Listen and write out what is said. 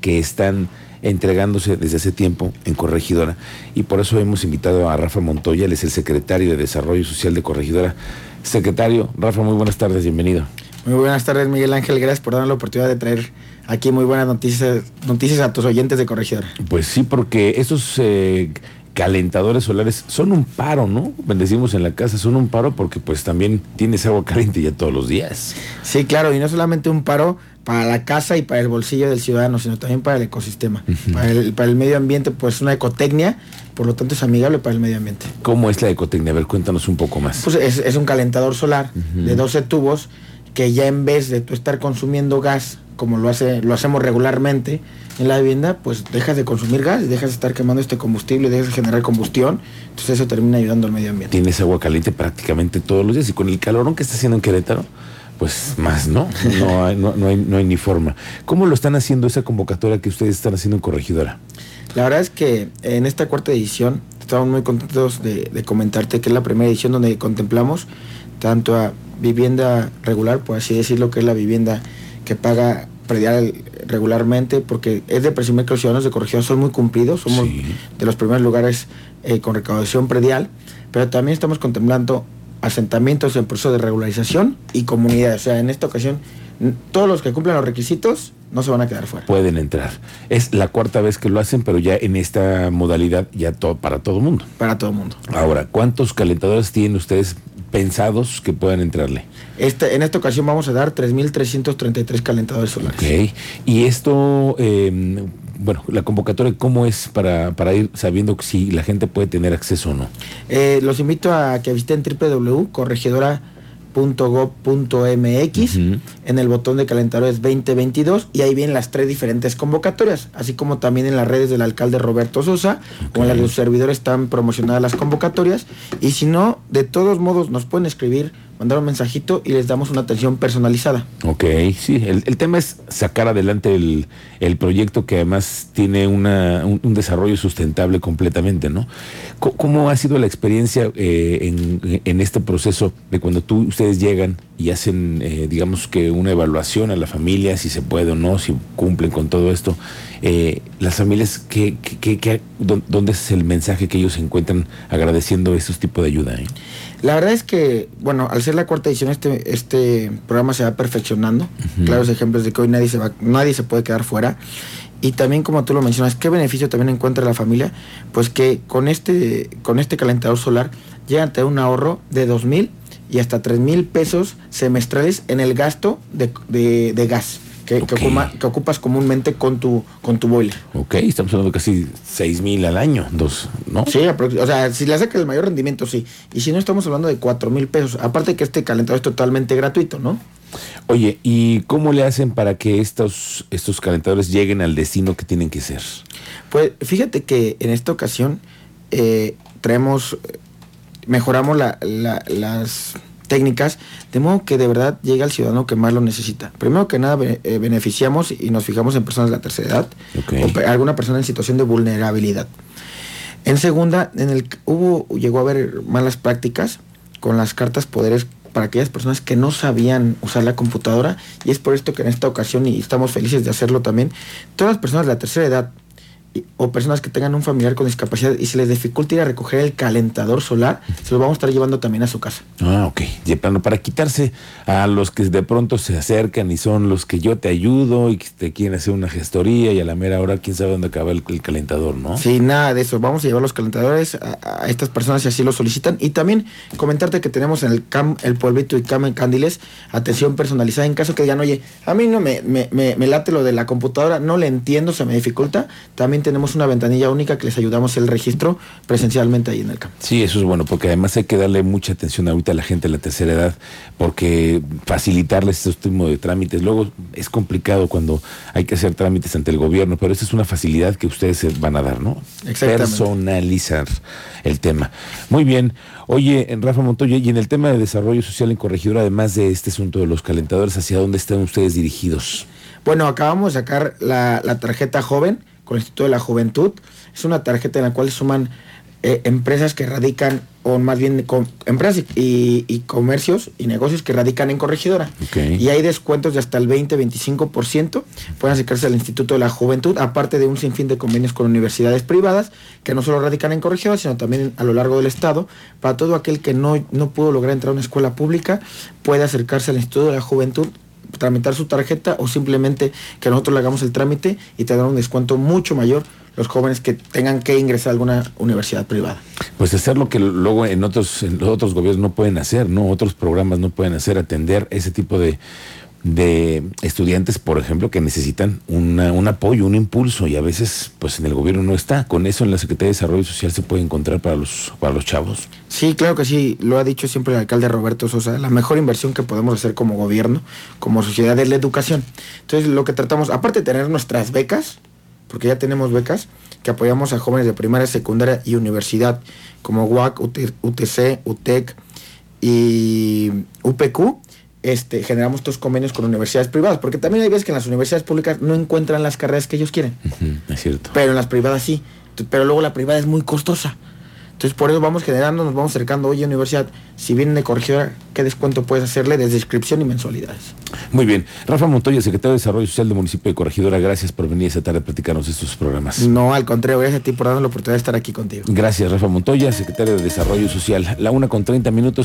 que están entregándose desde hace tiempo en Corregidora y por eso hemos invitado a Rafa Montoya, él es el secretario de Desarrollo Social de Corregidora. Secretario, Rafa, muy buenas tardes, bienvenido. Muy buenas tardes, Miguel Ángel, gracias por darnos la oportunidad de traer aquí muy buenas noticias, noticias a tus oyentes de Corregidora. Pues sí, porque esos eh, calentadores solares son un paro, ¿no? Bendecimos en la casa, son un paro porque pues también tienes agua caliente ya todos los días. Sí, claro, y no solamente un paro para la casa y para el bolsillo del ciudadano, sino también para el ecosistema. para, el, para el medio ambiente, pues una ecotecnia, por lo tanto es amigable para el medio ambiente. ¿Cómo es la ecotecnia? A ver, cuéntanos un poco más. Pues es, es un calentador solar de 12 tubos que ya en vez de tú estar consumiendo gas, como lo, hace, lo hacemos regularmente, en la vivienda, pues dejas de consumir gas y dejas de estar quemando este combustible, dejas de generar combustión, entonces eso termina ayudando al medio ambiente. Tienes agua caliente prácticamente todos los días y con el calorón que está haciendo en Querétaro, pues más, ¿no? No hay, no, no hay, no hay ni forma. ¿Cómo lo están haciendo esa convocatoria que ustedes están haciendo en Corregidora? La verdad es que en esta cuarta edición estamos muy contentos de, de comentarte que es la primera edición donde contemplamos tanto a vivienda regular, por así decirlo, que es la vivienda que paga predial regularmente, porque es de presumir que los ciudadanos de corregión son muy cumplidos, somos Sí. de los primeros lugares eh, con recaudación predial, pero también estamos contemplando asentamientos en proceso de regularización y comunidades. O sea, en esta ocasión, todos los que cumplan los requisitos no se van a quedar fuera. Pueden entrar. Es la cuarta vez que lo hacen, pero ya en esta modalidad ya todo para todo mundo. Para todo el mundo. Ahora, ¿cuántos calentadores tienen ustedes pensados que puedan entrarle? Este, en esta ocasión vamos a dar 3.333 calentadores solares. Ok. Y esto, eh, bueno, la convocatoria, ¿cómo es para, para ir sabiendo si la gente puede tener acceso o no? Eh, los invito a que visiten www.corregidora.gov.mx Ujú. en el botón de calentadores 2022 y ahí vienen las tres diferentes convocatorias, así como también en las redes del alcalde Roberto Sosa, como en las de los servidores están promocionadas las convocatorias y si no, de todos modos nos pueden escribir, mandar un mensajito y les damos una atención personalizada. Ok, sí, el, el tema es sacar adelante el, el proyecto que además tiene una, un, desarrollo sustentable completamente, ¿no? ¿Cómo ha sido la experiencia eh, en, en este proceso de cuando tú, ustedes llegan y hacen, eh, digamos que una evaluación a la familia, si se puede o no, si cumplen con todo esto? Eh, las familias, ¿qué, qué, qué- qué- dó- ¿dónde es el mensaje que ellos encuentran agradeciendo estos tipos de ayuda? eh? La verdad es que, bueno, al ser la cuarta edición, este, este programa se va perfeccionando. Ujú. Claros ejemplos de que hoy nadie se va, nadie se puede quedar fuera. Y también, como tú lo mencionas, ¿qué beneficio también encuentra la familia? Pues que con este, con este calentador solar llegan a tener un ahorro de dos mil y hasta tres mil pesos semestrales en el gasto de, de- de gas que, que Ok. ocupa- que ocupas comúnmente con tu, con tu boiler. Ok, estamos hablando de casi 6 mil al año, dos, ¿no? Sí, o sea, si le saca el mayor rendimiento, sí. Y si no, estamos hablando de cuatro mil pesos. Aparte que este calentador es totalmente gratuito, ¿no? Oye, ¿y cómo le hacen para que estos, estos calentadores lleguen al destino que tienen que ser? Pues fíjate que en esta ocasión eh, traemos, eh, mejoramos la- la- las técnicas de modo que de verdad llegue al ciudadano que más lo necesita. Primero que nada eh, beneficiamos y nos fijamos en personas de la tercera edad o pe- alguna persona en situación de vulnerabilidad. En segunda, en el hubo llegó a haber malas prácticas con las cartas poderes para aquellas personas que no sabían usar la computadora y es por esto que en esta ocasión y estamos felices de hacerlo también todas las personas de la tercera edad y- o personas que tengan un familiar con discapacidad y se les dificulta ir a recoger el calentador solar, se lo vamos a estar llevando también a su casa. Ah, ok. De plano, para quitarse a los que de pronto se acercan y son los que yo te ayudo y que te quieren hacer una gestoría y a la mera hora quién sabe dónde acaba el, el calentador, ¿no? Sin nada de eso, vamos a llevar los calentadores a, a estas personas si así lo solicitan. Y también comentarte que tenemos en el CAM, el Pueblito y CAM en Candiles, atención personalizada en caso que digan, oye, a mí no me, me, me- me late lo de la computadora, no le entiendo, se me dificulta. También tenemos una ventanilla única que les ayudamos el registro presencialmente ahí en el CAM. Sí, eso es bueno, porque además hay que darle mucha atención ahorita a la gente de la tercera edad, porque facilitarles estos tipos de trámites. Luego es complicado cuando hay que hacer trámites ante el gobierno, pero esa es una facilidad que ustedes van a dar, ¿no? Exactamente. Personalizar el tema. Muy bien. Oye, en Rafa Montoya, y en el tema de desarrollo social en Corregidora, además de este asunto de los calentadores, ¿hacia dónde están ustedes dirigidos? Bueno, acabamos de sacar la, la tarjeta joven con el Instituto de la Juventud. Es una tarjeta en la cual suman eh, empresas que radican, o más bien com- empresas y, y comercios y negocios que radican en corregidora. Y hay descuentos de hasta el 20-25%. Pueden acercarse al Instituto de la Juventud, aparte de un sinfín de convenios con universidades privadas que no solo radican en corregidora, sino también a lo largo del estado. Para todo aquel que no, no pudo lograr entrar a una escuela pública, puede acercarse al Instituto de la Juventud tramitar su tarjeta o simplemente que nosotros le hagamos el trámite y te dan un descuento mucho mayor los jóvenes que tengan que ingresar a alguna universidad privada. Pues hacer lo que luego en otros, en otros gobiernos no pueden hacer, ¿no? Otros programas no pueden hacer, atender ese tipo de, de estudiantes, por ejemplo, que necesitan una- un apoyo, un impulso, y a veces, pues en el gobierno no está. Con eso en la Secretaría de Desarrollo Social se puede encontrar para los, para los chavos. Sí, claro que sí, lo ha dicho siempre el alcalde Roberto Sosa, la mejor inversión que podemos hacer como gobierno, como sociedad, es la educación. Entonces, lo que tratamos, aparte de tener nuestras becas, porque ya tenemos becas, que apoyamos a jóvenes de primaria, secundaria y universidad, como UAC, UTC, UTEC y UPQ, este, generamos estos convenios con universidades privadas, porque también hay veces que en las universidades públicas no encuentran las carreras que ellos quieren es cierto. pero en las privadas sí. Pero luego la privada es muy costosa. Entonces por eso vamos generando, nos vamos acercando, oye universidad, si vienen de corregidora, ¿qué descuento puedes hacerle desde inscripción y mensualidades? Muy bien. Rafa Montoya, secretario de Desarrollo Social del municipio de Corregidora, gracias por venir esta tarde a platicarnos de estos programas. No, al contrario, gracias a ti por darnos la oportunidad de estar aquí contigo. Gracias, Rafa Montoya, secretario de Desarrollo Social. La una con 30 minutos.